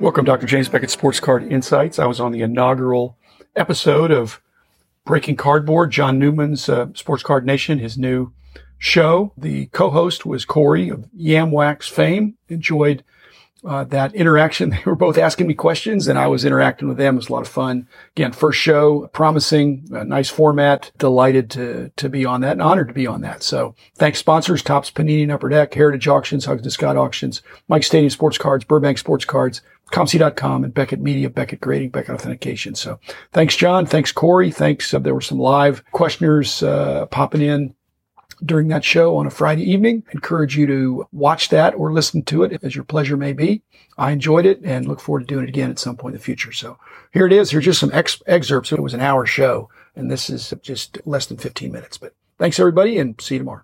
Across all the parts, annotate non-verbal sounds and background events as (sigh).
Welcome, Dr. James Beckett Sports Card Insights. I was on the inaugural episode of Breaking Cardboard, John Newman's uh, Sports Card Nation, his new show. The co-host was Corey of Yamwax fame. Enjoyed uh, that interaction. (laughs) They were both asking me questions and I was interacting with them. It was a lot of fun. Again, first show, promising, nice format. Delighted to, to be on that and honored to be on that. So thanks sponsors, Topps Panini and Upper Deck, Heritage Auctions, Huggins and Scott Auctions, Mike Stadium Sports Cards, Burbank Sports Cards, COMC.com and Beckett Media, Beckett Grading, Beckett Authentication. So thanks, John. Thanks, Corey. Thanks. Uh, there were some live questioners, uh, popping in during that show on a Friday evening. encourage you to watch that or listen to it as your pleasure may be. I enjoyed it and look forward to doing it again at some point in the future. So here it is. Here's just some ex- excerpts. It was an hour show and this is just less than 15 minutes, but thanks everybody and see you tomorrow.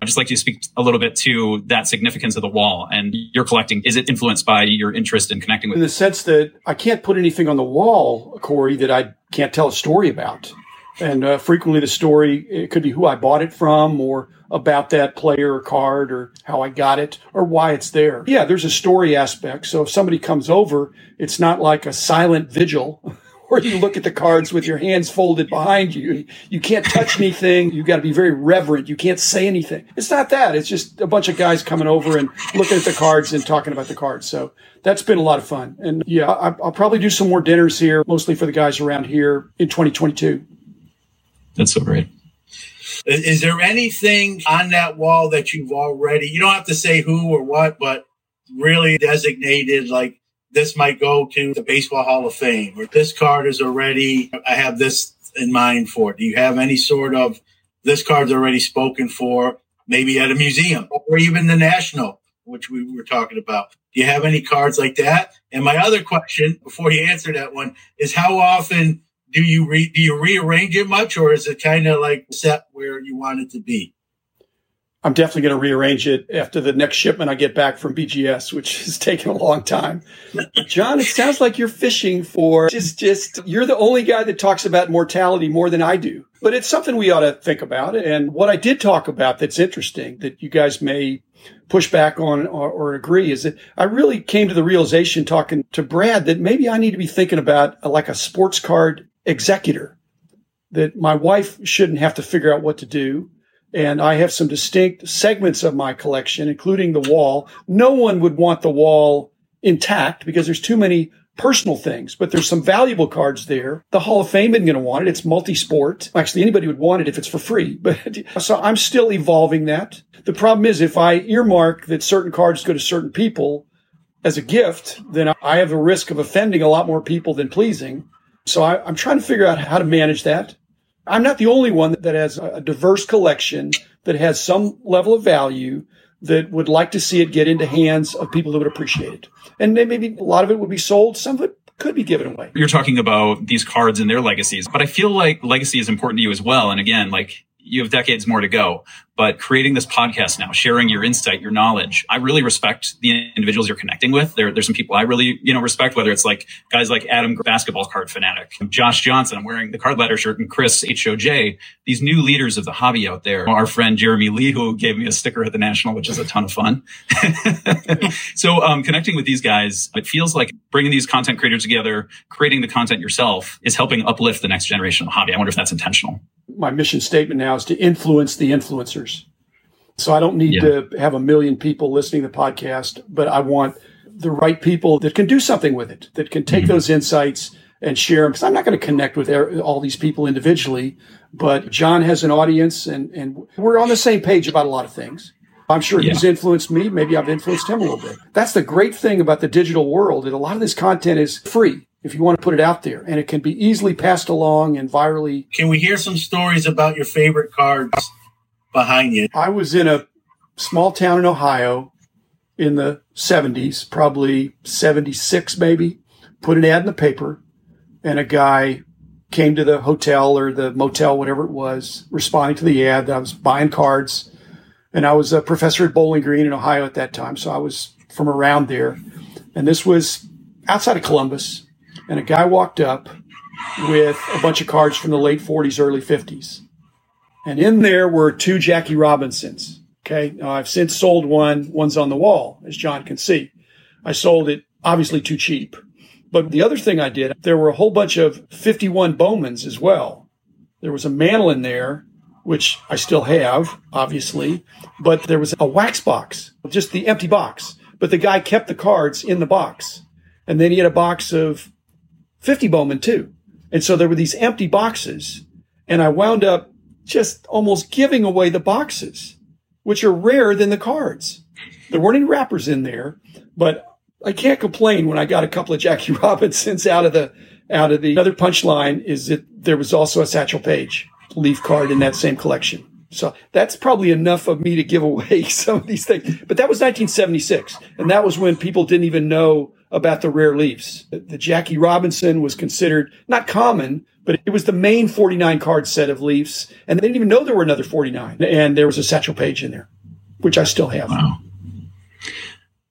I'd just like to speak a little bit to that significance of the wall and your collecting. Is it influenced by your interest in connecting with? In the sense that I can't put anything on the wall, Corey, that I can't tell a story about. And uh, frequently the story, it could be who I bought it from or about that player or card or how I got it or why it's there. Yeah, there's a story aspect. So if somebody comes over, it's not like a silent vigil (laughs) where you look at the cards with your hands folded behind you. You can't touch anything. You got to be very reverent. You can't say anything. It's not that. It's just a bunch of guys coming over and looking at the cards and talking about the cards. So that's been a lot of fun. And yeah, I'll probably do some more dinners here, mostly for the guys around here in 2022. That's so great. Is there anything on that wall that you've already, you don't have to say who or what, but really designated like this might go to the Baseball Hall of Fame or this card is already, I have this in mind for. Do you have any sort of, this card's already spoken for, maybe at a museum or even the National, which we were talking about? Do you have any cards like that? And my other question before you answer that one is how often do you re- do you rearrange it much, or is it kind of like set where you want it to be? I'm definitely going to rearrange it after the next shipment I get back from BGS, which has (laughs) taken a long time. John, it sounds like you're fishing for just, just, you're the only guy that talks about mortality more than I do. But it's something we ought to think about. And what I did talk about that's interesting that you guys may push back on or, or, agree is that I really came to the realization talking to Brad that maybe I need to be thinking about uh, like a sports card executor that my wife shouldn't have to figure out what to do. And I have some distinct segments of my collection, including the wall. No one would want the wall intact because there's too many personal things, but there's some valuable cards there. The Hall of Fame isn't going to want it. It's multi-sport. Actually, anybody would want it if it's for free. (laughs) But so I'm still evolving that. The problem is if I earmark that certain cards go to certain people as a gift, then I have a risk of offending a lot more people than pleasing. So I, am trying to figure out how to manage that. I'm not the only one that has a diverse collection that has some level of value that would like to see it get into hands of people that would appreciate it. And maybe a lot of it would be sold. Some of it could be given away. You're talking about these cards and their legacies, but I feel like legacy is important to you as well. And again, like you have decades more to go. But creating this podcast now, sharing your insight, your knowledge, I really respect the individuals you're connecting with. There, there's some people I really, you know, respect, whether it's like guys like Adam, basketball card fanatic, Josh Johnson, I'm wearing the card ladder shirt, and Chris HOJ, these new leaders of the hobby out there. Our friend Jeremy Lee, who gave me a sticker at the National, which is a ton of fun. (laughs) so, um, connecting with these guys, it feels like bringing these content creators together, creating the content yourself is helping uplift the next generation of hobby. I wonder if that's intentional my mission statement now is to influence the influencers. So I don't need yeah. to have a million people listening to the podcast, but I want the right people that can do something with it, that can take mm-hmm. those insights and share them. Because I'm not going to connect with all these people individually, but John has an audience and, and we're on the same page about a lot of things. I'm sure yeah. he's influenced me. Maybe I've influenced him a little bit. That's the great thing about the digital world that a lot of this content is free if you want to put it out there and it can be easily passed along and virally. Can we hear some stories about your favorite cards behind you? I was in a small town in Ohio in the 70s, probably 76 maybe, put an ad in the paper and a guy came to the hotel or the motel, whatever it was, responding to the ad that I was buying cards. And I was a professor at Bowling Green in Ohio at that time. So I was from around there. And this was outside of Columbus and a guy walked up with a bunch of cards from the late 40s, early 50s. And in there were two Jackie Robinsons. Okay. Now I've since sold one. One's on the wall, as John can see. I sold it obviously too cheap. But the other thing I did, there were a whole bunch of 51 Bowmans as well. There was a Mantle in there, which I still have, obviously, but there was a wax box, just the empty box. But the guy kept the cards in the box. And then he had a box of 50 Bowman too. And so there were these empty boxes and I wound up just almost giving away the boxes, which are rarer than the cards. There weren't any wrappers in there, but I can't complain when I got a couple of Jackie (laughs) Robinsons out of the out of the other punchline is that there was also a Satchel Paige leaf card in that same collection. So that's probably enough of me to give away (laughs) some of these things. But that was 1976. And that was when people didn't even know about the rare leaves. The Jackie Robinson was considered not common, but it was the main 49 card set of leaves. And they didn't even know there were another 49. And there was a Satchel Paige in there, which I still have. Wow.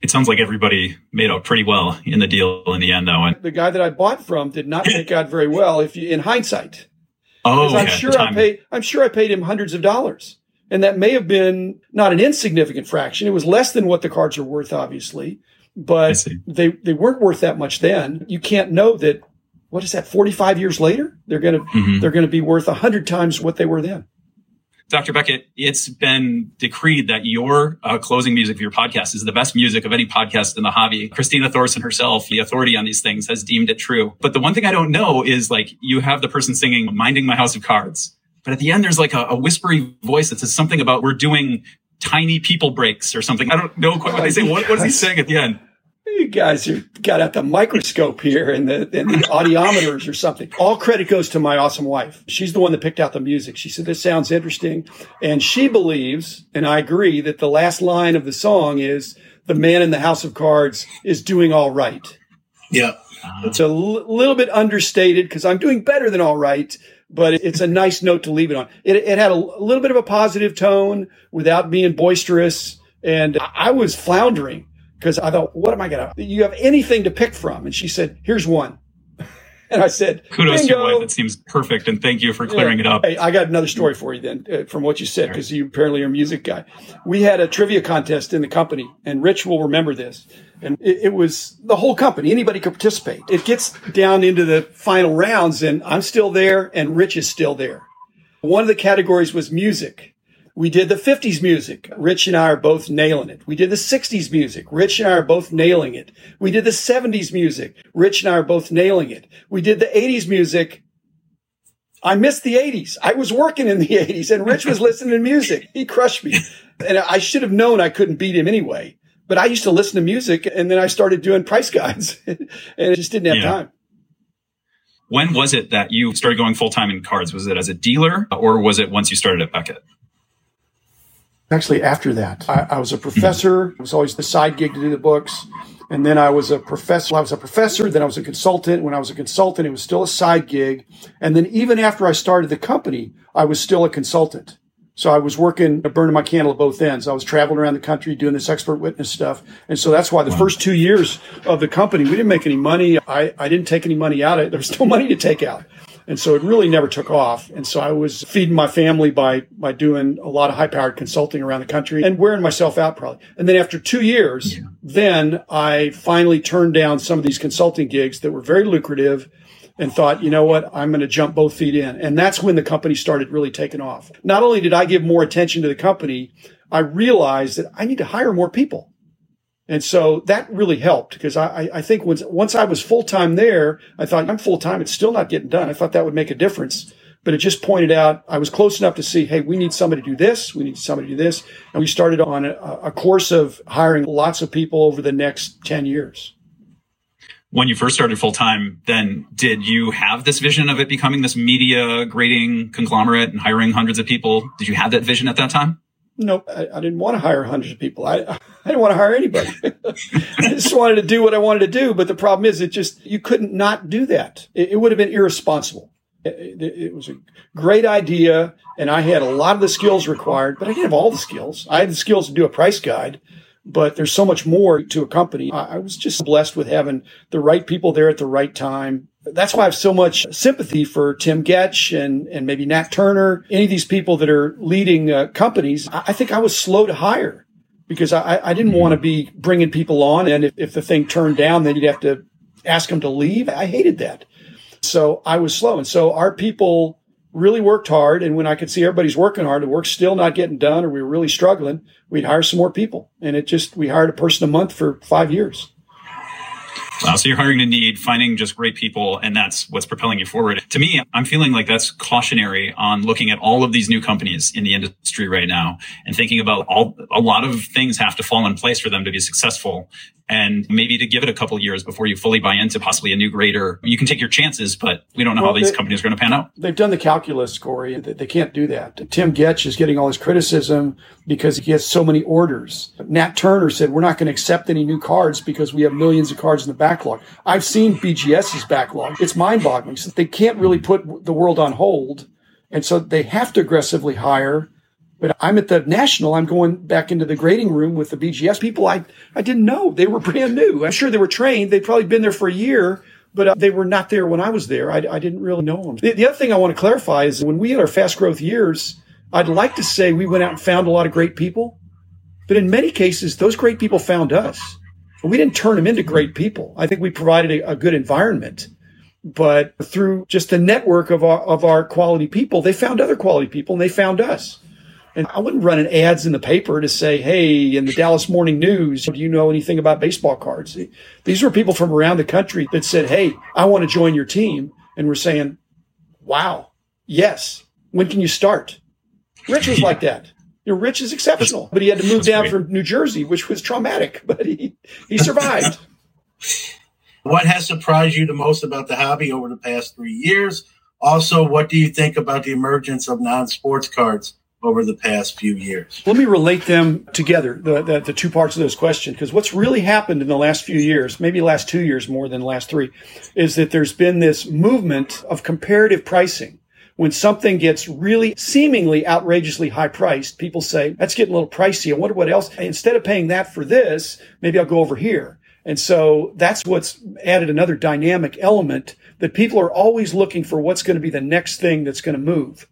It sounds like everybody made out pretty well in the deal in the end, though. And the guy that I bought from did not make out very well, if you, in hindsight. Oh, I'm sure I paid. I'm sure I paid him hundreds of dollars, and that may have been not an insignificant fraction. It was less than what the cards are worth, obviously, but they they weren't worth that much then. You can't know that. What is that? Forty five years later, they're gonna mm-hmm. they're gonna be worth a hundred times what they were then. Dr. Beckett, it's been decreed that your uh, closing music of your podcast is the best music of any podcast in the hobby. Christina Thorson herself, the authority on these things, has deemed it true. But the one thing I don't know is like you have the person singing Minding My House of Cards. But at the end, there's like a, a whispery voice that says something about we're doing tiny people breaks or something. I don't know quite what they say. What, what is he saying at the end? You guys have got out the microscope here and the, and the audiometers or something. All credit goes to my awesome wife. She's the one that picked out the music. She said, this sounds interesting. And she believes, and I agree, that the last line of the song is, the man in the house of cards is doing all right. Yeah. It's a l- little bit understated because I'm doing better than all right, but it's a nice note to leave it on. It, it had a, a little bit of a positive tone without being boisterous. And I was floundering because I thought, what am I going to? You have anything to pick from? And she said, here's one. (laughs) And I said, kudos Bingo. to your wife. It seems perfect. And thank you for clearing yeah. it up. Hey, I got another story for you then uh, from what you said, because you apparently are a music guy. We had a trivia contest in the company and Rich will remember this. And it, it was the whole company. Anybody could participate. It gets down into the final rounds and I'm still there and Rich is still there. One of the categories was music. We did the 50s music. Rich and I are both nailing it. We did the 60s music. Rich and I are both nailing it. We did the 70s music. Rich and I are both nailing it. We did the 80s music. I missed the 80s. I was working in the (laughs) 80s and Rich was listening to music. He crushed me. And I should have known I couldn't beat him anyway. But I used to listen to music and then I started doing price guides (laughs) and I just didn't have yeah. time. When was it that you started going full time in cards? Was it as a dealer or was it once you started at Beckett? Actually, after that, I, I was a professor. It was always the side gig to do the books. And then I was a professor. I was a professor. Then I was a consultant. When I was a consultant, it was still a side gig. And then even after I started the company, I was still a consultant. So I was working, burning my candle at both ends. I was traveling around the country doing this expert witness stuff. And so that's why the wow. first two years of the company, we didn't make any money. I, I didn't take any money out of it. There was no money to take out. And so it really never took off. And so I was feeding my family by, by doing a lot of high powered consulting around the country and wearing myself out probably. And then after two years, yeah. then I finally turned down some of these consulting gigs that were very lucrative and thought, you know what? I'm going to jump both feet in. And that's when the company started really taking off. Not only did I give more attention to the company, I realized that I need to hire more people. And so that really helped because I, I think once, once I was full time there, I thought I'm full time. It's still not getting done. I thought that would make a difference, but it just pointed out I was close enough to see, Hey, we need somebody to do this. We need somebody to do this. And we started on a, a course of hiring lots of people over the next 10 years. When you first started full time, then did you have this vision of it becoming this media grading conglomerate and hiring hundreds of people? Did you have that vision at that time? No, I, I, didn't want to hire hundreds of people. I, (laughs) I didn't want to hire anybody. (laughs) I just wanted to do what I wanted to do. But the problem is, it just, you couldn't not do that. It, it would have been irresponsible. It, it, it, was a great idea. And I had a lot of the skills required, but I didn't have all the skills. I had the skills to do a price guide, but there's so much more to a company. I, I was just blessed with having the right people there at the right time that's why I have so much sympathy for Tim Getch and, and maybe Nat Turner, any of these people that are leading uh, companies. I, I think I was slow to hire. because I, I didn't want to be bringing people on. And if, if the thing turned down, then you'd have to ask them to leave. I hated that. So I was slow. And so our people really worked hard. And when I could see everybody's working hard, the work's still not getting done, or we were really struggling, we'd hire some more people. And it just, we hired a person a month for five years. Wow. So you're hiring a need, finding just great people, and that's what's propelling you forward. To me, I'm feeling like that's cautionary on looking at all of these new companies in the industry right now and thinking about all, a lot of things have to fall in place for them to be successful and maybe to give it a couple years before you fully buy into possibly a new grader. You can take your chances, but we don't know well, how these they, companies are going to pan out. They've done the calculus, Corey. They can't do that. Tim Getch is getting all this criticism because he has so many orders. Nat Turner said, we're not going to accept any new cards because we have millions of cards in the backlog. I've seen BGS's backlog. It's mind boggling. So they can't really put the world on hold. And so they have to aggressively hire but I'm at the national. I'm going back into the grading room with the BGS people. I, I didn't know they were brand new. I'm sure they were trained. They'd probably been there for a year, but uh, they were not there when I was there. I, I didn't really know them. The, the, other thing I want to clarify is when we had our fast growth years, I'd like to say we went out and found a lot of great people, but in many cases, those great people found us. We didn't turn them into great people. I think we provided a, a good environment but through just the network of our, of our quality people, they found other quality people and they found us. And I wouldn't run an ads in the paper to say, Hey, in the Dallas Morning News, do you know anything about baseball cards? These were people from around the country that said, Hey, I want to join your team. And we're saying, wow, yes. When can you start? Rich was like that. You know, Rich is exceptional, but he had to move down great. from New Jersey, which was traumatic, but he, he survived. (laughs) what has surprised you the most about the hobby over the past three years? Also, what do you think about the emergence of non-sports cards over the past few years. Let me relate them together, the, the, the two parts of this question, because what's really happened in the last few years, maybe last two years more than the last three, is that there's been this movement of comparative pricing. When something gets really seemingly outrageously high priced, people say, that's getting a little pricey. I wonder what else. Instead of paying that for this, maybe I'll go over here. And so that's what's added another dynamic element that people are always looking for what's going to be the next thing that's going to move.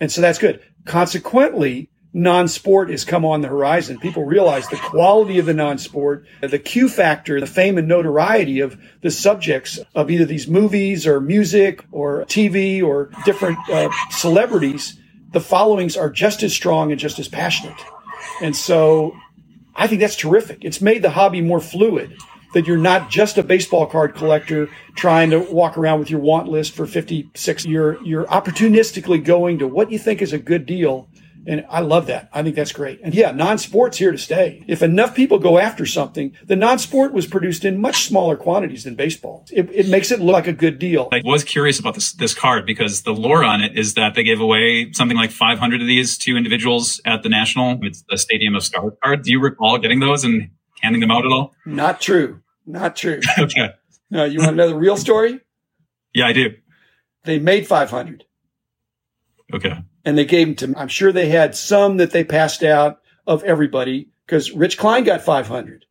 And so that's good. Consequently, non-sport has come on the horizon. People realize the quality of the non-sport, the Q factor, the fame and notoriety of the subjects of either these movies or music or TV or different uh, celebrities. The followings are just as strong and just as passionate. And so I think that's terrific. It's made the hobby more fluid that you're not just a baseball card collector trying to walk around with your want list for 56. You're, you're opportunistically going to what you think is a good deal. And I love that. I think that's great. And yeah, non-sport's here to stay. If enough people go after something, the non-sport was produced in much smaller quantities than baseball. It, it makes it look like a good deal. I was curious about this, this card because the lore on it is that they gave away something like 500 of these to individuals at the National. It's the Stadium of Stars card. Do you recall getting those and handing them out at all? Not true. Not true. (laughs) okay. No, you want to know the real story? Yeah, I do. They made 500. Okay. And they gave them to, I'm sure they had some that they passed out of everybody because Rich Klein got 500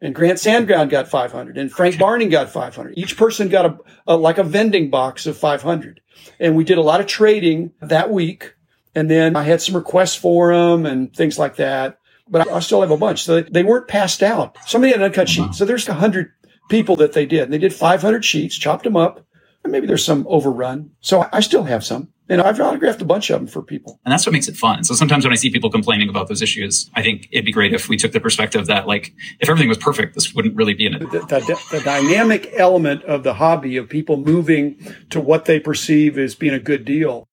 and Grant Sandground got 500 and Frank Barney got 500. Each person got a, a, like a vending box of 500. And we did a lot of trading that week. And then I had some requests for them and things like that but I still have a bunch. So they weren't passed out. Somebody had an uncut sheet. So there's a hundred people that they did. And They did 500 sheets, chopped them up. And maybe there's some overrun. So I still have some. And I've autographed a bunch of them for people. And that's what makes it fun. So sometimes when I see people complaining about those issues, I think it'd be great if we took the perspective that like, if everything was perfect, this wouldn't really be in it. The, the, the dynamic element of the hobby of people moving to what they perceive as being a good deal